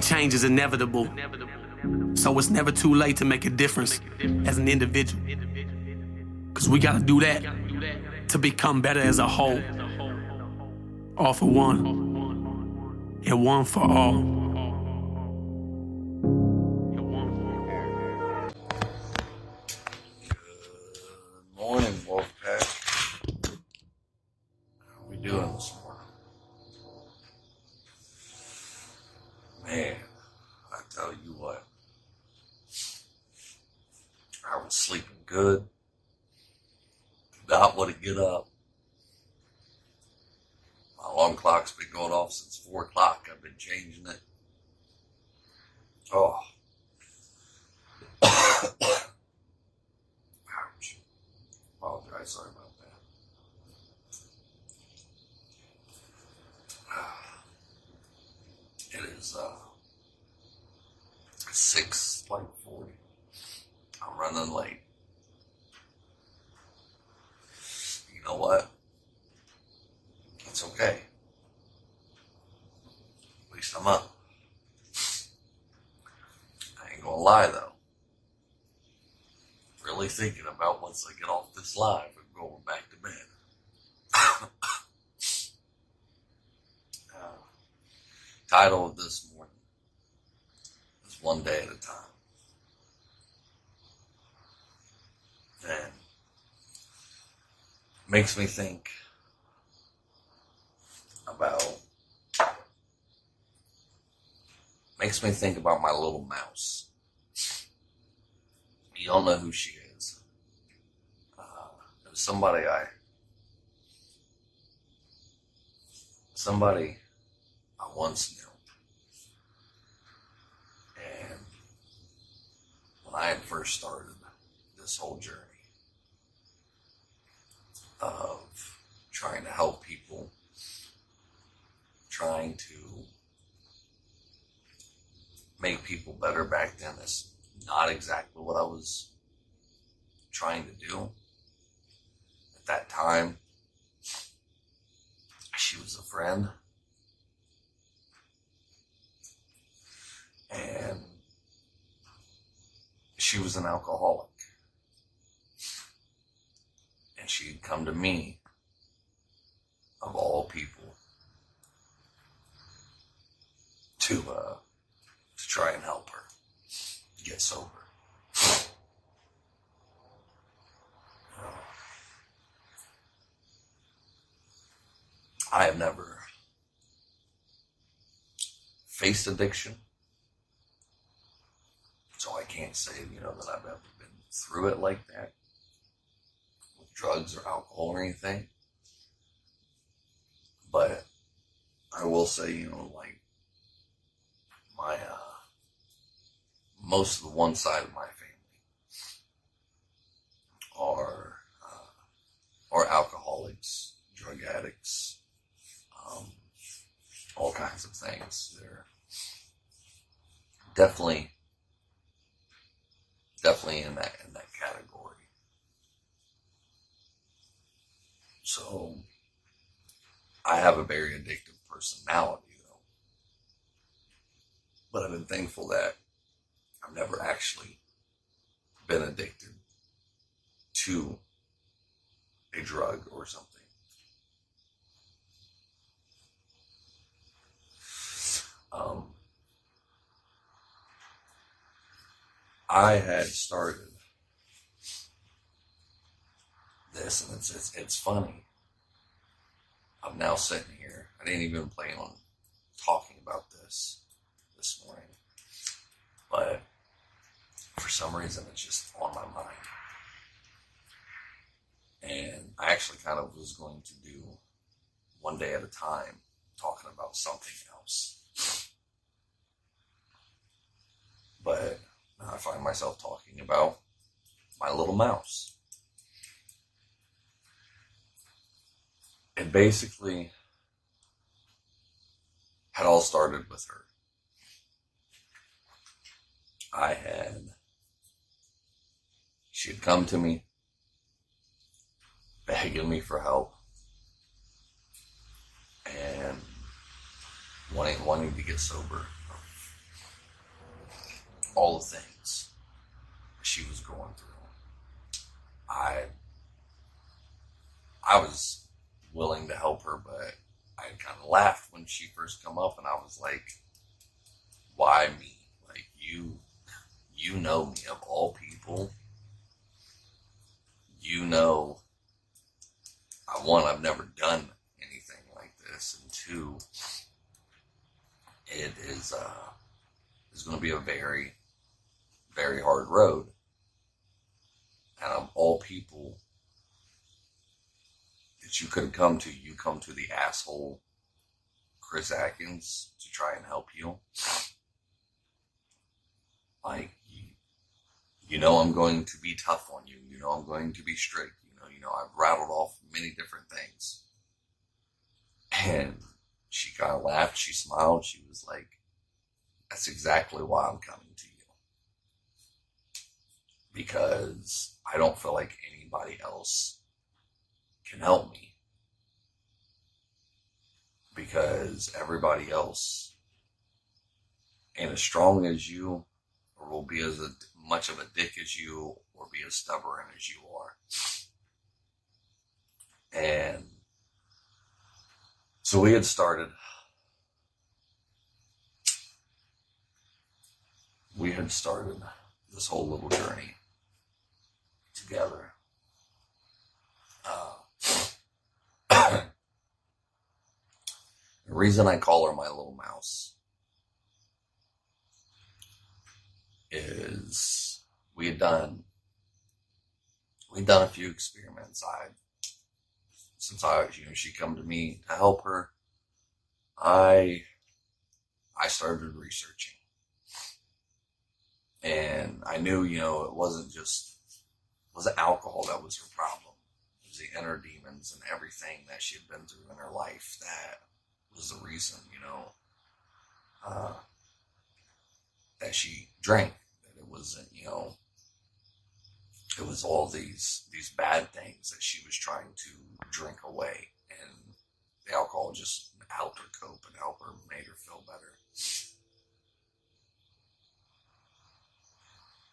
change is inevitable. So it's never too late to make a difference as an individual. Cause we gotta do that to become better as a whole. All for one, and one for all. Off since four o'clock. I've been changing it. Oh. Ouch. Apologize. Sorry about that. It is uh six like forty. I'm running late. You know what? It's okay. Least I'm up. I ain't gonna lie though. Really thinking about once I get off this live and going back to bed. Uh, title of this morning is One Day at a Time. And makes me think about makes me think about my little mouse. You all know who she is. Uh, it was somebody I somebody I once knew. And when I had first started this whole journey of trying to help people, trying to make people better back then is not exactly what I was trying to do. At that time, she was a friend. And she was an alcoholic. And she had come to me, of all people, to uh, try and help her get sober. I have never faced addiction, so I can't say, you know, that I've ever been through it like that with drugs or alcohol or anything. But I will say, you know, like my uh, most of the one side of my family are uh, are alcoholics, drug addicts, um, all kinds of things. They're definitely definitely in that in that category. So I have a very addictive personality though. But I've been thankful that I've never actually been addicted to a drug or something. Um, I had started this, and it's, it's it's funny. I'm now sitting here. I didn't even plan on talking about this this morning, but for some reason, it's just on my mind. And I actually kind of was going to do one day at a time, talking about something else. But I find myself talking about my little mouse. It basically had all started with her. I had, she had come to me, begging me for help, and wanting wanting to get sober, all the things she was going through. I I was willing to help her, but I kind of laughed when she first come up, and I was like, "Why me? Like you, you know me of all people. You know, I one, I've never done anything like this, and two, it is uh, is going to be a very, very hard road. And of all people that you could have come to, you come to the asshole Chris Atkins to try and help you. Like you, know, I'm going to be tough on you. You know, I'm going to be strict. You know, you know, I've rattled off many different things, and she kind of laughed. She smiled. She was like, "That's exactly why I'm coming to you because I don't feel like anybody else can help me." Because everybody else ain't as strong as you or will be as a, much of a dick as you or be as stubborn as you are. And so we had started, we had started this whole little journey together. Uh, the reason I call her my little mouse is we had done we'd done a few experiments. I since I you know she come to me to help her, I I started researching. And I knew, you know, it wasn't just it wasn't alcohol that was her problem. It was the inner demons and everything that she had been through in her life that was the reason, you know. Uh, that she drank. That it wasn't, you know, it was all these these bad things that she was trying to drink away, and the alcohol just helped her cope and helped her made her feel better.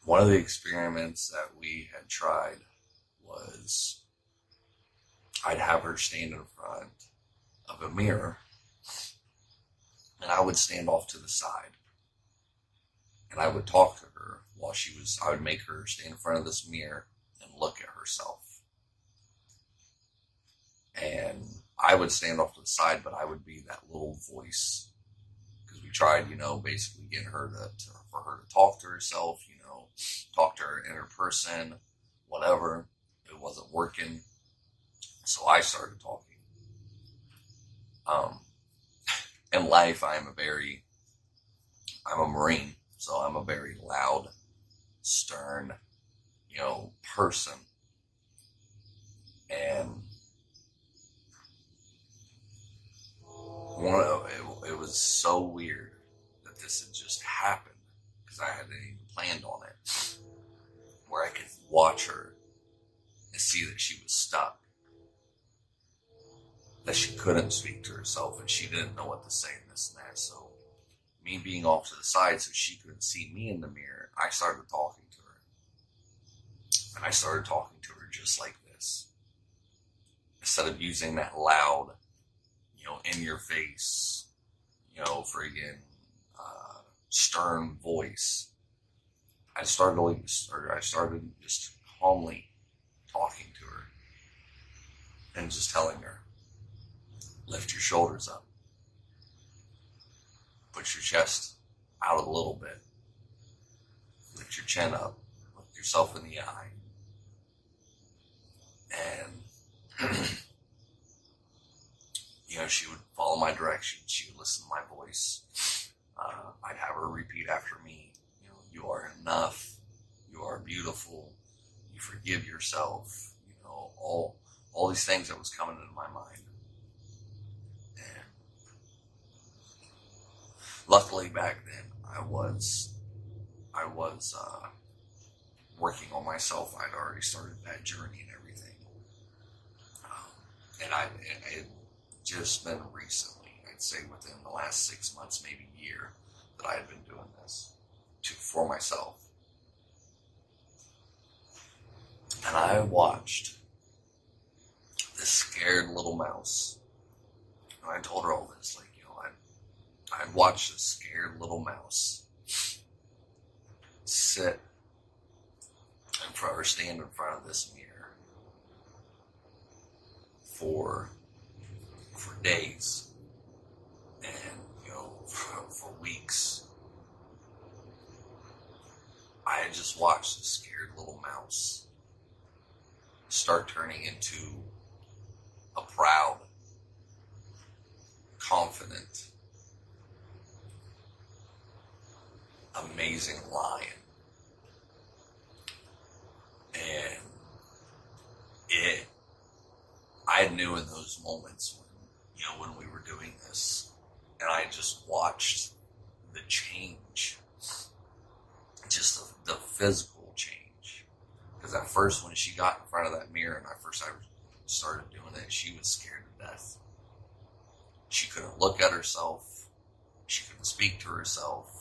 One of the experiments that we had tried was I'd have her stand in front of a mirror and I would stand off to the side and I would talk to her while she was, I would make her stand in front of this mirror and look at herself. And I would stand off to the side, but I would be that little voice because we tried, you know, basically getting her to, to, for her to talk to herself, you know, talk to her inner person, whatever. It wasn't working, so I started talking. Um, in life, I am a very, I'm a Marine. So I'm a very loud, stern, you know, person. And one of, it, it was so weird that this had just happened because I hadn't even planned on it. Where I could watch her and see that she was stuck. That she couldn't speak to herself and she didn't know what to say and this and that. So me being off to the side so she couldn't see me in the mirror, I started talking to her. And I started talking to her just like this. Instead of using that loud, you know, in your face, you know, friggin' uh, stern voice, I started, or I started just calmly talking to her and just telling her, lift your shoulders up Put your chest out a little bit. Lift your chin up. Look yourself in the eye. And, you know, she would follow my directions. She would listen to my voice. Uh, I'd have her repeat after me. You know, you are enough. You are beautiful. You forgive yourself. You know, all all these things that was coming into my mind. Luckily back then I was I was uh, working on myself. I'd already started that journey and everything, um, and I it had just been recently, I'd say within the last six months, maybe year, that I had been doing this. to for myself. And I watched this scared little mouse. And I told her all this, like, I watched this scared little mouse sit in front stand in front of this mirror for for days and you know for, for weeks. I had just watched this scared little mouse start turning into a proud, confident, amazing lion. And it, I knew in those moments when, you know, when we were doing this, and I just watched the change, just the, the physical change. Because at first, when she got in front of that mirror, and I first I started doing it, she was scared to death. She couldn't look at herself. She couldn't speak to herself.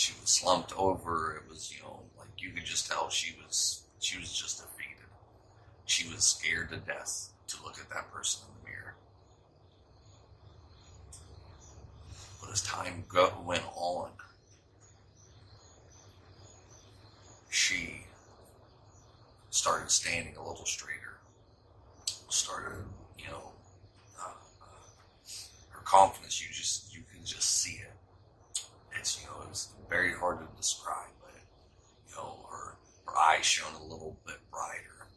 She was slumped over. It was, you know, like you could just tell she was she was just defeated. She was scared to death to look at that person in the mirror. But as time go, went on, she started standing a little straighter. Started, you know, uh, uh, her confidence. You just you can just see it. It's you know it's very hard to describe, but you know her her eyes shone a little bit brighter.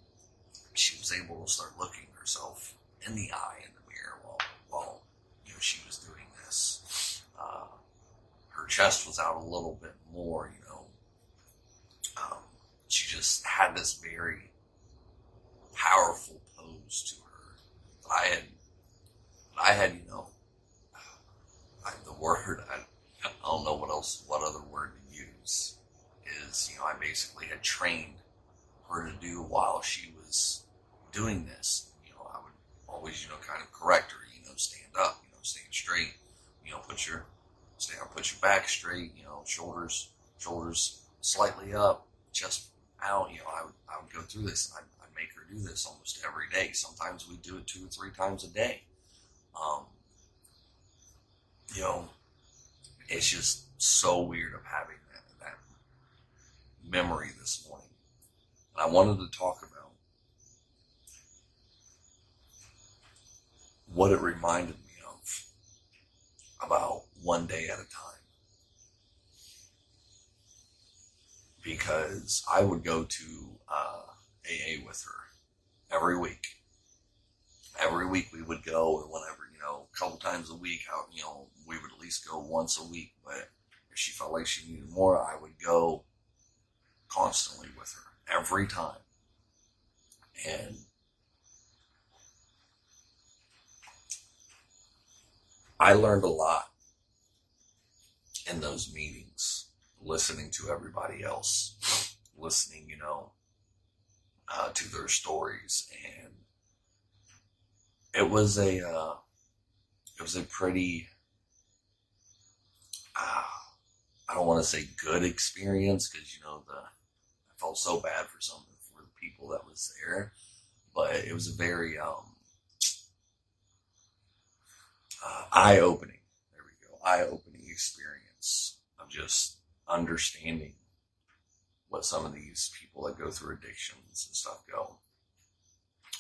She was able to start looking herself in the eye in the mirror while while you know she was doing this. Uh, her chest was out a little bit more, you know. Um, she just had this very powerful pose to her. I had, I had, you know, I, the word, I, I don't know what else, what other word to use is, you know, I basically had trained her to do while she was doing this. You know, I would always, you know, kind of correct her, you know, stand up, you know, stand straight, you know, put your, stand, put your back straight, you know, shoulders, shoulders slightly up, chest out. You know, I would, I would go through this and I'd, I'd make her do this almost every day. Sometimes we do it two or three times a day. Um, you know, it's just so weird of having that, that memory this morning. I wanted to talk about what it reminded me of about one day at a time. Because I would go to uh, AA with her every week. Every week we would go, or whenever, know, a couple times a week, how, you know, we would at least go once a week. But if she felt like she needed more, I would go constantly with her every time. And I learned a lot in those meetings, listening to everybody else, listening, you know, uh, to their stories, and it was a, uh, it was a pretty, uh, I don't want to say good experience because you know the, I felt so bad for some for the people that was there, but it was a very um, uh, eye opening. There we go, eye opening experience of just understanding what some of these people that go through addictions and stuff go.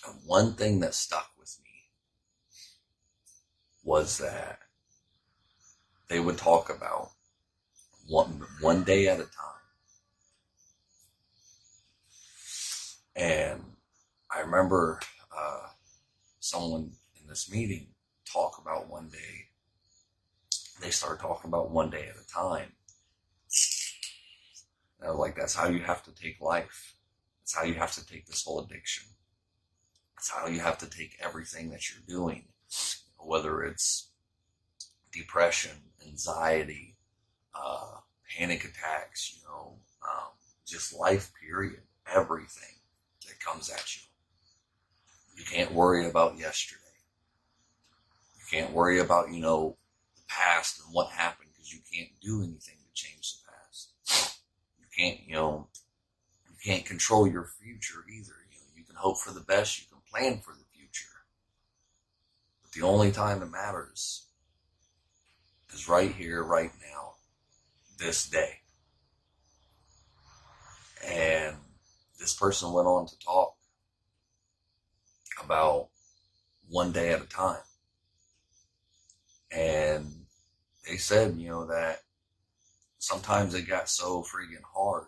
And one thing that stuck with me was that they would talk about one one day at a time. And I remember uh, someone in this meeting talk about one day. They started talking about one day at a time. And I was like, that's how you have to take life. That's how you have to take this whole addiction. That's how you have to take everything that you're doing, whether it's depression, anxiety, uh, panic attacks, you know, um, just life, period, everything that comes at you. You can't worry about yesterday. You can't worry about, you know, the past and what happened because you can't do anything to change the past. You can't, you know, you can't control your future either. You know, you can hope for the best, you can plan for the the only time that matters is right here, right now, this day. And this person went on to talk about one day at a time. And they said, you know, that sometimes it got so freaking hard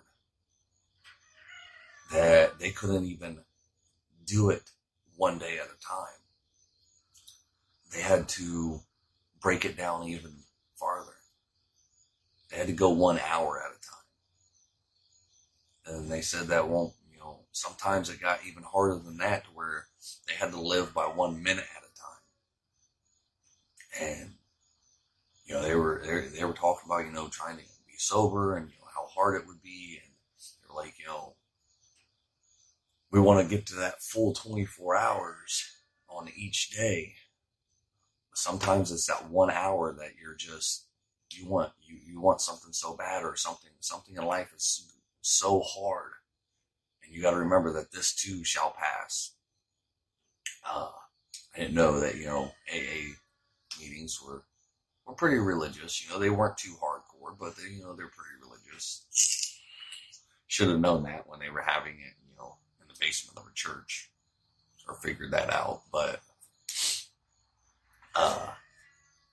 that they couldn't even do it one day at a time. They had to break it down even farther. They had to go one hour at a time. And they said that won't, you know, sometimes it got even harder than that to where they had to live by one minute at a time. And, you know, they were, they, they were talking about, you know, trying to be sober and, you know, how hard it would be. And they're like, you know, we want to get to that full 24 hours on each day. Sometimes it's that one hour that you're just, you want, you, you want something so bad or something, something in life is so hard. And you got to remember that this too shall pass. Uh, I didn't know that, you know, AA meetings were, were pretty religious. You know, they weren't too hardcore, but they, you know, they're pretty religious. Should have known that when they were having it, you know, in the basement of a church or figured that out. But, uh,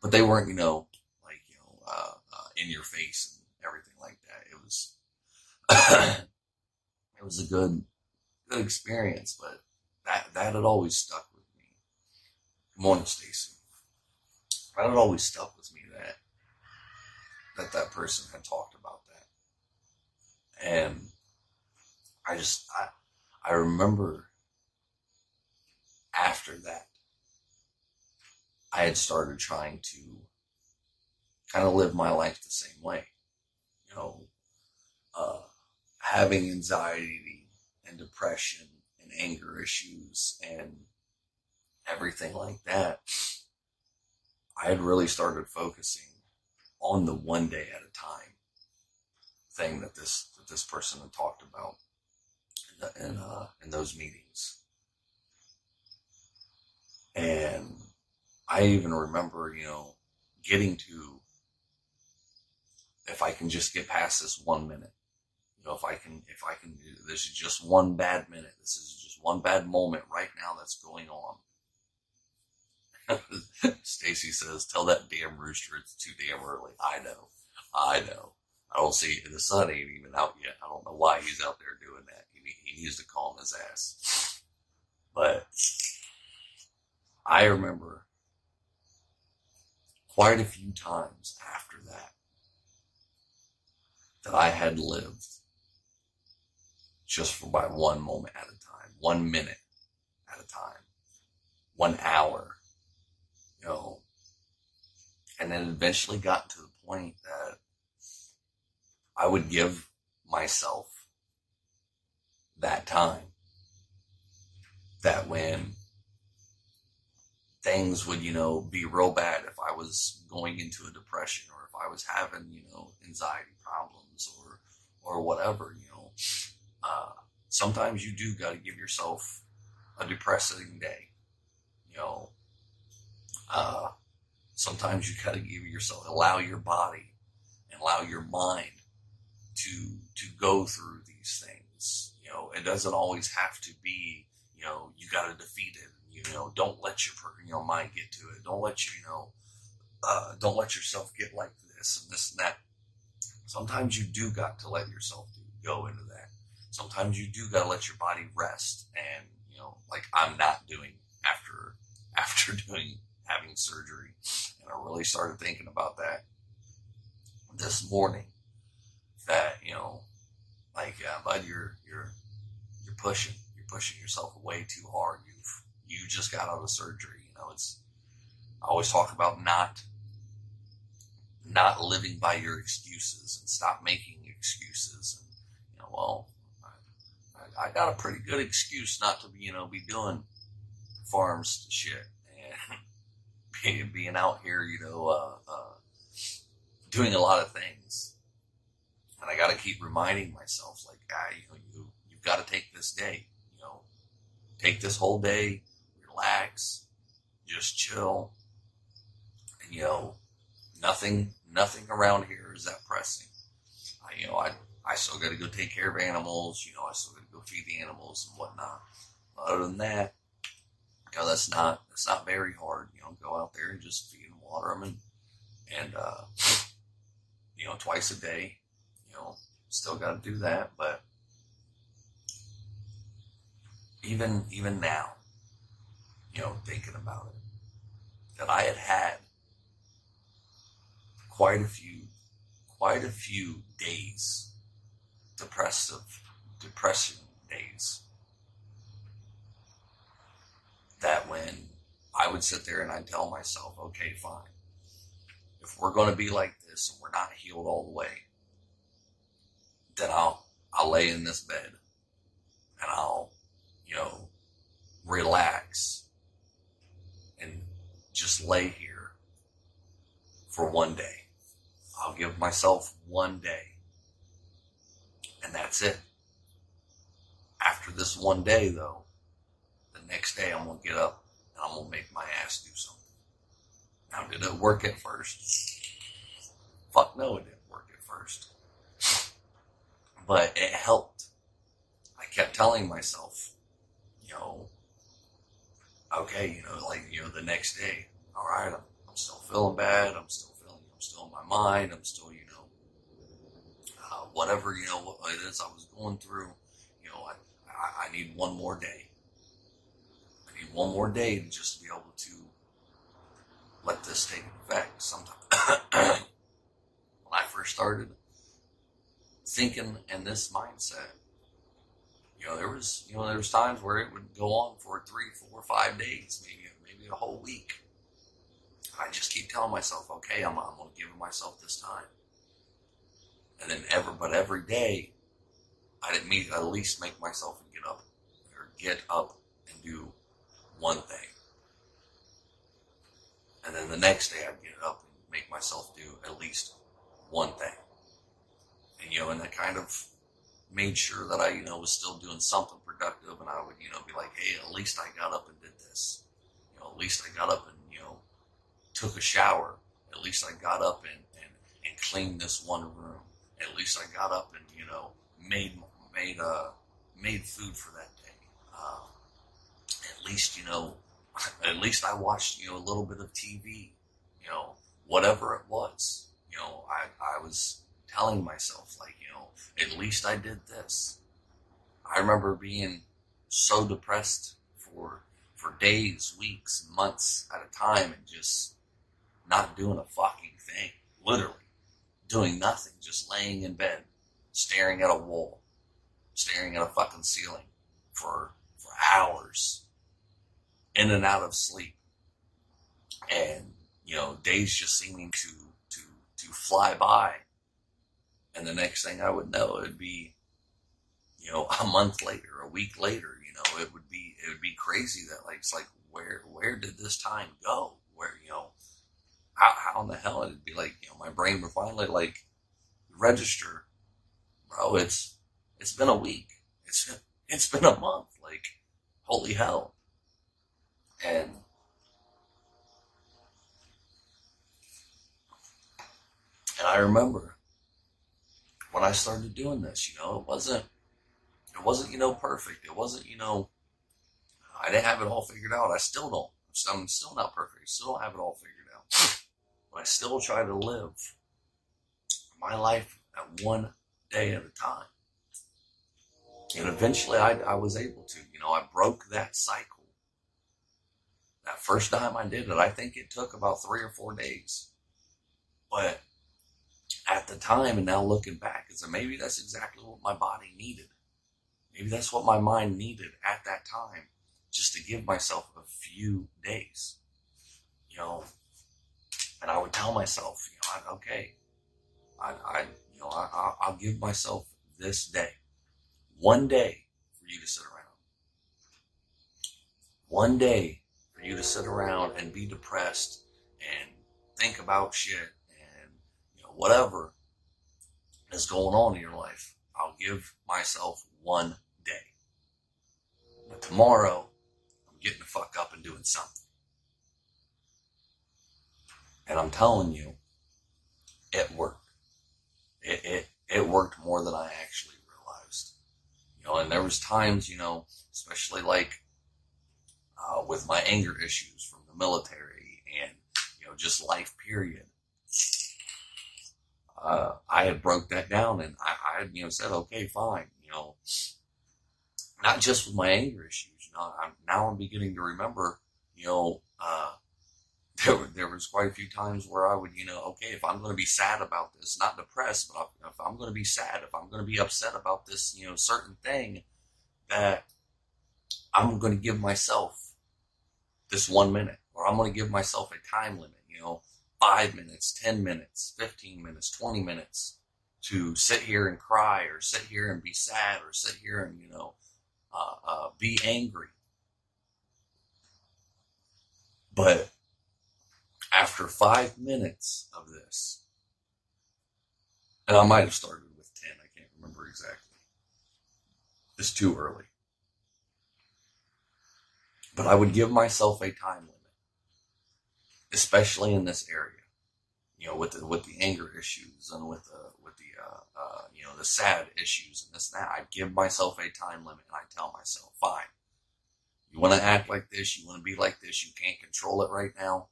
but they weren't, you know, like, you know, uh, uh, in your face and everything like that. It was, it was a good, good experience, but that that had always stuck with me. Good morning, Stacy. That had always stuck with me that that that person had talked about that, and I just I I remember after that I had started trying to kind of live my life the same way, you know, uh, having anxiety and depression and anger issues and everything like that, I had really started focusing on the one day at a time thing that this that this person had talked about in, in, uh, in those meetings. And I even remember, you know, getting to if I can just get past this one minute, you know, if I can, if I can this is just one bad minute. This is just one bad moment right now that's going on. Stacy says, "Tell that damn rooster it's too damn early." I know, I know. I don't see the sun ain't even out yet. I don't know why he's out there doing that. He, he needs to calm his ass. But I remember quite a few times after that that I had lived just for by one moment at a time, one minute at a time, one hour, you know, and then eventually got to the point that I would give myself that time. That when things would, you know, be real bad if I was going into a depression or if I was having, you know, anxiety problems or, or whatever, you know, uh, sometimes you do got to give yourself a depressing day. You know, uh, sometimes you got to give yourself, allow your body and allow your mind to to go through these things. You know, it doesn't always have to be. You know, you got to defeat it. You know, don't let your you know mind get to it. Don't let you you know, uh, don't let yourself get like this and this and that. Sometimes you do got to let yourself go into that sometimes you do gotta let your body rest and you know like i'm not doing after after doing having surgery and i really started thinking about that this morning that you know like uh, bud you're you're you're pushing you're pushing yourself way too hard you've you just got out of surgery you know it's i always talk about not not living by your excuses and stop making excuses and you know well I got a pretty good excuse not to be, you know, be doing farms shit and being, being out here, you know, uh, uh, doing a lot of things. And I got to keep reminding myself, like, ah, you know, you, you've got to take this day, you know, take this whole day, relax, just chill. And, you know, nothing, nothing around here is that pressing. I, you know, I, I still got to go take care of animals, you know, I still got to go feed the animals and whatnot. Other than that, you know, that's not, that's not very hard. You know, go out there and just feed and water them and, and, uh, you know, twice a day, you know, still got to do that. But even, even now, you know, thinking about it, that I had had quite a few, quite a few days, depressive, depression days that when I would sit there and I'd tell myself, okay, fine. If we're going to be like this and we're not healed all the way, then I'll, I'll lay in this bed and I'll, you know, relax just lay here for one day. I'll give myself one day. And that's it. After this one day, though, the next day I'm gonna get up and I'm gonna make my ass do something. Now, did it work at first? Fuck no, it didn't work at first. But it helped. I kept telling myself, you know, okay, you know, like, you know, the next day, all right, I'm, I'm still feeling bad. I'm still feeling, I'm still in my mind. I'm still, you know, uh, whatever, you know, it is I was going through, you know, I, I, I need one more day I need one more day to just be able to let this take effect. Sometimes, when I first started thinking in this mindset, you know, there was, you know, there was times where it would go on for three, four, five days, maybe, maybe a whole week. I just keep telling myself, okay, I'm, I'm going to give myself this time. And then ever, but every day, I didn't meet, at least make myself and get up or get up and do one thing. And then the next day I'd get up and make myself do at least one thing. And, you know, and that kind of made sure that I, you know, was still doing something productive and I would, you know, be like, hey, at least I got up and did this. You know, at least I got up and, took a shower. At least I got up and, and, and cleaned this one room. At least I got up and, you know, made, made, uh, made food for that day. Uh, at least, you know, at least I watched, you know, a little bit of TV, you know, whatever it was. You know, I, I was telling myself, like, you know, at least I did this. I remember being so depressed for for days, weeks, months at a time and just not doing a fucking thing. Literally. Doing nothing, just laying in bed, staring at a wall, staring at a fucking ceiling for for hours in and out of sleep. And, you know, days just seeming to, to, to fly by. And the next thing I would know, it'd be, you know, a month later, a week later, you know, it would be, it would be crazy that like, it's like, where, where did this time go? Where, you know, how, how in the hell it'd be like, you know, my brain would finally like register, bro, it's, it's been a week. It's, it's been a month. Like, holy hell. And and I remember when I started doing this, you know, it wasn't it wasn't, you know, perfect. It wasn't, you know, I didn't have it all figured out. I still don't. I'm still not perfect. I still don't have it all figured out. I still try to live my life at one day at a time. And eventually I, I was able to, you know, I broke that cycle that first time I did it, I think it took about three or four days. But at the time, and now looking back, is that maybe that's exactly what my body needed. Maybe that's what my mind needed at that time, just to give myself a few days. You know, and I would tell myself, you know, I, okay, I, I, you know, I, I'll give myself this day, one day for you to sit around, one day for you to sit around and be depressed and think about shit and you know whatever is going on in your life, I'll give myself one day. But tomorrow, I'm getting the fuck up and doing something. And I'm telling you, it worked. It, it, it worked more than I actually realized. You know, and there was times, you know, especially like uh, with my anger issues from the military and, you know, just life period. Uh, I had broke that down and I, I had, you know, said, okay, fine, you know, not just with my anger issues, you know, I'm, now I'm beginning to remember, you know, uh, there, there was quite a few times where I would, you know, okay, if I'm going to be sad about this, not depressed, but if I'm going to be sad, if I'm going to be upset about this, you know, certain thing, that I'm going to give myself this one minute, or I'm going to give myself a time limit, you know, five minutes, 10 minutes, 15 minutes, 20 minutes to sit here and cry, or sit here and be sad, or sit here and, you know, uh, uh, be angry. But after five minutes of this, and I might have started with 10, I can't remember exactly. It's too early. But I would give myself a time limit, especially in this area. You know, with the with the anger issues and with the with the uh, uh, you know the sad issues and this and that. I give myself a time limit, and I tell myself, fine. You want to act like this. You want to be like this. You can't control it right now.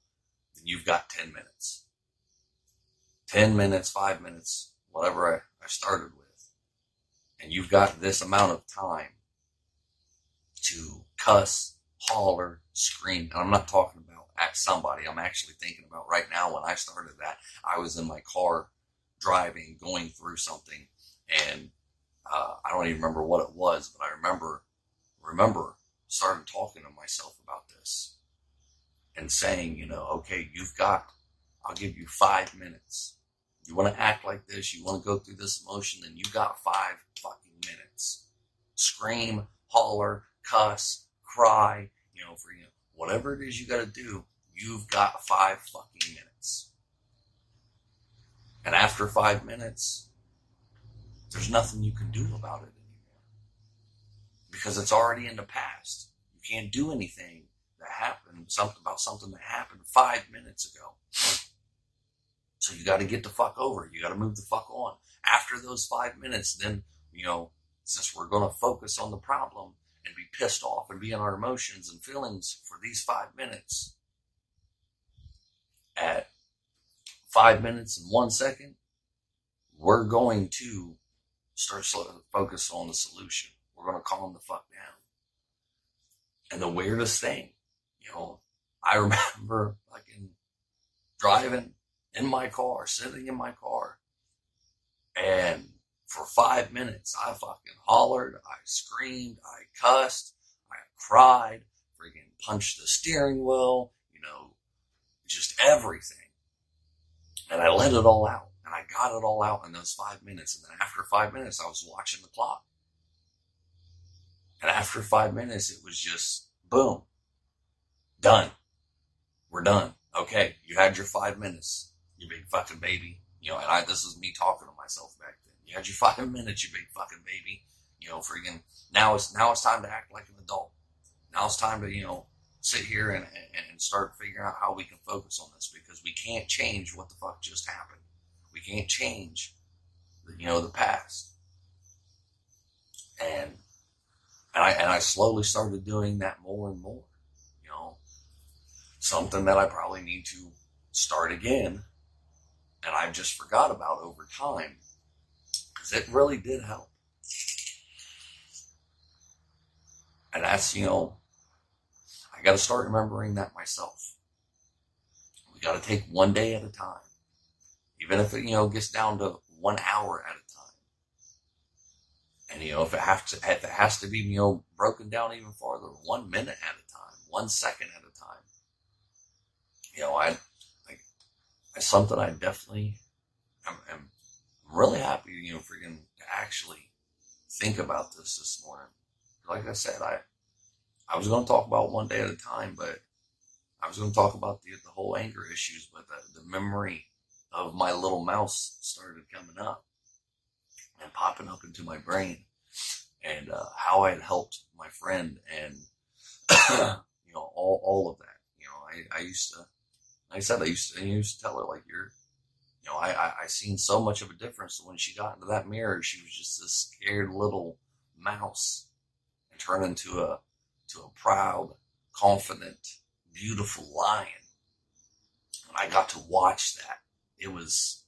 Then you've got ten minutes. Ten minutes, five minutes, whatever I, I started with, and you've got this amount of time to cuss, holler, scream. And I'm not talking about at somebody. I'm actually thinking about right now when I started that, I was in my car driving, going through something, and uh, I don't even remember what it was, but I remember remember started talking to myself about this and saying, you know, okay, you've got, I'll give you five minutes. You want to act like this, you want to go through this emotion, then you got five fucking minutes. Scream, holler, cuss, cry, you know, for you, whatever it is you got to do, you've got five fucking minutes. And after five minutes, there's nothing you can do about it anymore. Because it's already in the past. You can't do anything that happened, something about something that happened five minutes ago. So you got to get the fuck over. You got to move the fuck on. After those five minutes, then, you know, since we're going to focus on the problem and be pissed off and be in our emotions and feelings for these five minutes, at five minutes and one second, we're going to start to focus on the solution. We're going to calm the fuck down. And the weirdest thing, you know, I remember fucking driving in my car, sitting in my car, and for five minutes, I fucking hollered, I screamed, I cussed, I cried, freaking punched the steering wheel, you know, just everything. And I let it all out. And I got it all out in those five minutes. And then after five minutes, I was watching the clock. And after five minutes, it was just boom, done. We're done. Okay, you had your five minutes, you big fucking baby. You know, and I, this is me talking to myself back then. You had your five minutes, you big fucking baby. You know, freaking, now it's, now it's time to act like an adult. Now it's time to, you know, sit here and, and start figuring out how we can focus on this because we can't change what the fuck just happened. We can't change, the, you know, the past. And and I and I slowly started doing that more and more. Something that I probably need to start again, and I just forgot about over time because it really did help. And that's you know I got to start remembering that myself. We got to take one day at a time, even if it you know gets down to one hour at a time. And you know if it has to if it has to be you know broken down even farther, one minute at a time, one second at a time. You know I like it's something I definitely am, I'm really happy you know to actually think about this this morning. Like I said, I I was going to talk about one day at a time, but I was going to talk about the, the whole anger issues, but the, the memory of my little mouse started coming up. and popping up into my brain and uh, how I had helped my friend and you know all all of that. You know, I, I used to, like I said, I used to, I used to tell her like you're, you know, I, I I seen so much of a difference when she got into that mirror. She was just this scared little mouse and turned into a to a proud, confident, beautiful lion. And I got to watch that. It was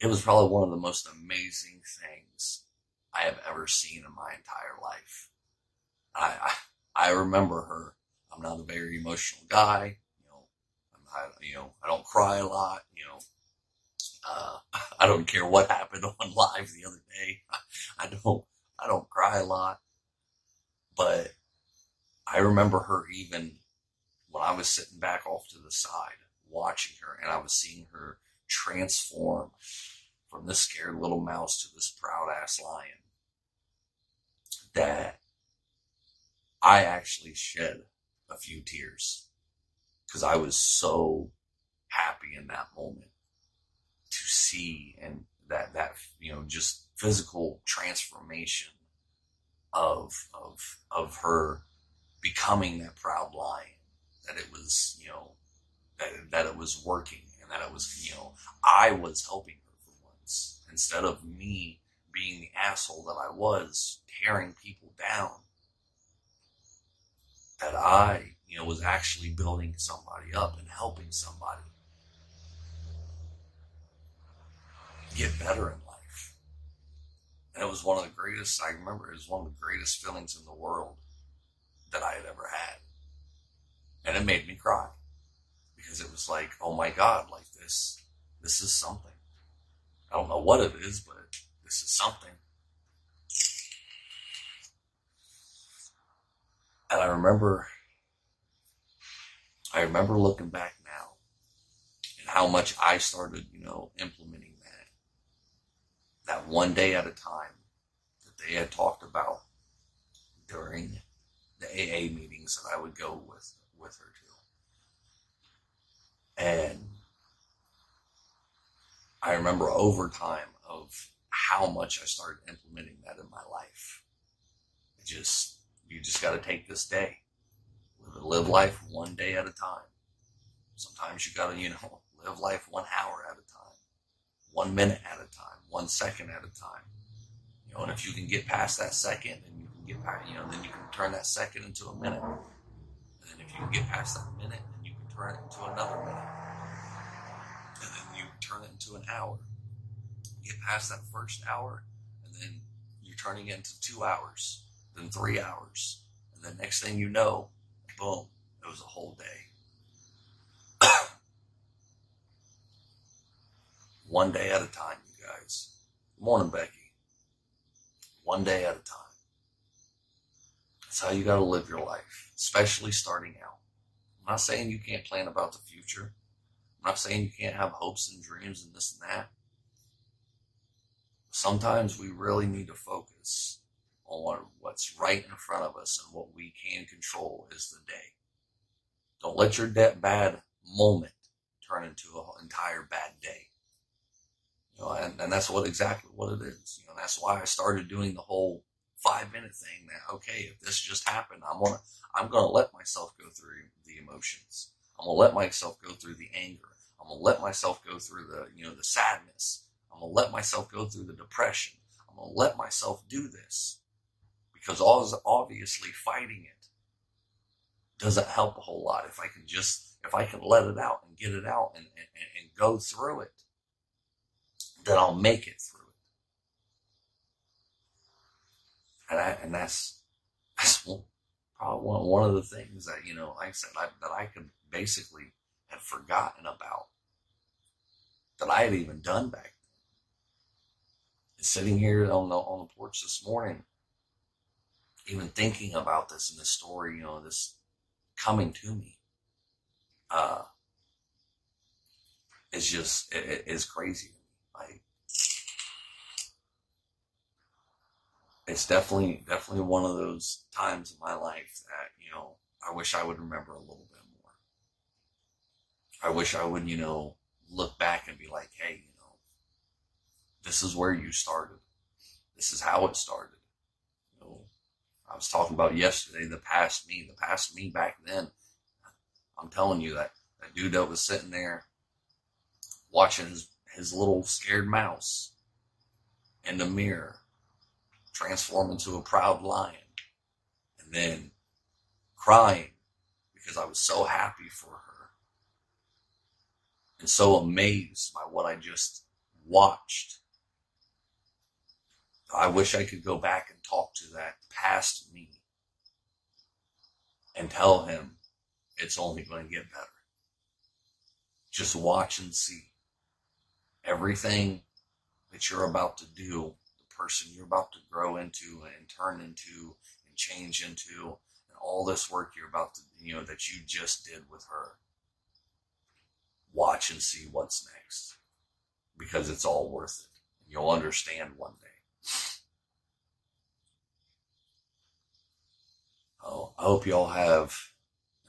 it was probably one of the most amazing things I have ever seen in my entire life. I, I, I remember her. I'm not a very emotional guy. I'm you know, I don't cry a lot. You know, uh, I don't care what happened on live the other day. I, I don't, I don't cry a lot. But I remember her even when I was sitting back off to the side watching her and I was seeing her transform from this scared little mouse to this proud ass lion that I actually shed a few tears because I was so happy in that moment to see and that that you know just physical transformation of of of her becoming that proud lion that it was you know that that it was working and that it was you know I was helping her for once instead of me being the asshole that I was tearing people down that I you know was actually building somebody up and helping somebody get better in life and it was one of the greatest I remember it was one of the greatest feelings in the world that I had ever had and it made me cry because it was like, oh my God, like this, this is something. I don't know what it is, but this is something. And I remember, I remember looking back now and how much I started, you know, implementing that. That one day at a time that they had talked about during the AA meetings that I would go with with her to. And I remember over time of how much I started implementing that in my life. It just you just got to take this day, live, life one day at a time. Sometimes you got to you know live life one hour at a time, one minute at a time, one second at a time. You know, and if you can get past that second, and you can get past, you know, then you can turn that second into a minute. And then if you can get past that minute, then you can turn it into another minute. And then you turn it into an hour. Get past that first hour, and then you're turning it into two hours, then three hours. And the next thing you know, boom, it was a whole day. One day at a time, you guys. Morning, Becky. One day at a time. That's how you got to live your life, especially starting out. I'm not saying you can't plan about the future. I'm not saying you can't have hopes and dreams and this and that. Sometimes we really need to focus on what's right in front of us and what we can control is the day. Don't let your bad moment turn into an entire bad day. You know, and, and that's what exactly what it is. You know, that's why I started doing the whole five minute thing that okay, if this just happened, I'm gonna I'm gonna let myself go through the emotions. I'm gonna let myself go through the anger. I'm gonna let myself go through the you know the sadness. I'm gonna let myself go through the depression. I'm gonna let myself do this because obviously fighting it doesn't help a whole lot. If I can just if I can let it out and get it out and, and, and go through it, then I'll make it through it. and I, and that's that's probably one, of the things that you know, like I said, I, that I could basically had forgotten about that I had even done back then. And sitting here on the on the porch this morning, even thinking about this and this story, you know, this coming to me, uh, is just it, it is crazy. Like it's definitely definitely one of those times in my life that you know I wish I would remember a little bit more. I wish I would you know look back and be like, hey, you know, this is where you started. this is how it started. I was talking about yesterday, the past me, the past me back then. I'm telling you that that dude that was sitting there watching his, his little scared mouse in the mirror transform into a proud lion and then crying because I was so happy for her and so amazed by what I just watched. I wish I could go back and talk to that past me and tell him it's only going to get better. Just watch and see everything that you're about to do, the person you're about to grow into and turn into and change into, and all this work you're about to, you know, that you just did with her. Watch and see what's next because it's all worth it. You'll understand one day. Oh, I hope you all have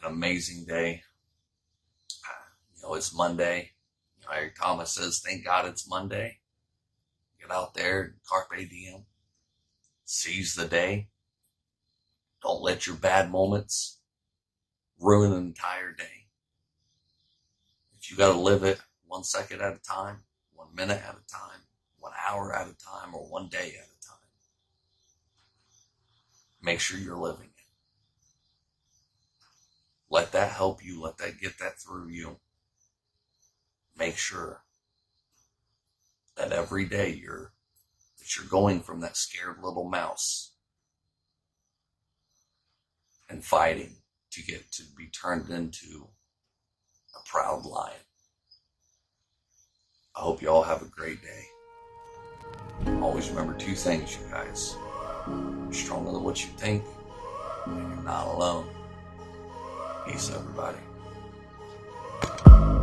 an amazing day. You know, it's Monday. You know, Eric Thomas says, thank God it's Monday. Get out there, carpe diem. Seize the day. Don't let your bad moments ruin an entire day. If you got to live it one second at a time, one minute at a time, hour at a time, or one day at a time, make sure you're living it. Let that help you. Let that get that through you. Make sure that every day you're that you're going from that scared little mouse and fighting to get to be turned into a proud lion. I hope you all have a great day. Always remember two things, you guys. You're stronger than what you think, and you're not alone. Peace, everybody.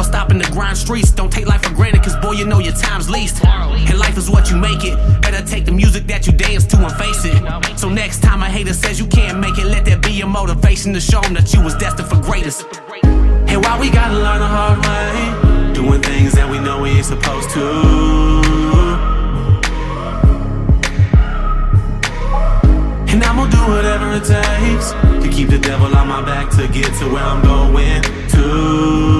or stopping the grind streets. Don't take life for granted, cause boy, you know your time's least. And life is what you make it. Better take the music that you dance to and face it. So next time a hater says you can't make it, let that be your motivation to show them that you was destined for greatness. And why we gotta learn the hard way, doing things that we know we ain't supposed to. And I'm gonna do whatever it takes to keep the devil on my back to get to where I'm going to.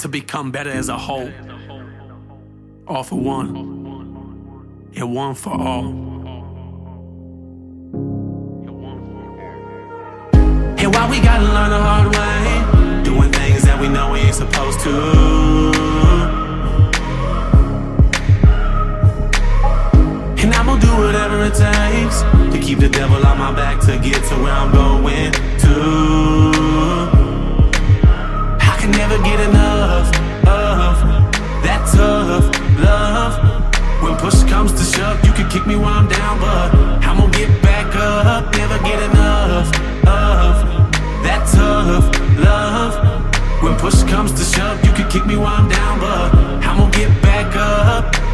to become better as a whole. All for one. and one for all. And why we gotta learn the hard way, doing things that we know we ain't supposed to. And I'm gonna do whatever it takes to keep the devil on my back to get to where I'm going to. I can never get enough tough love. When push comes to shove, you can kick me while I'm down, but I'm gonna get back up. Never get enough of that tough love. When push comes to shove, you can kick me while I'm down, but I'm gonna get back up.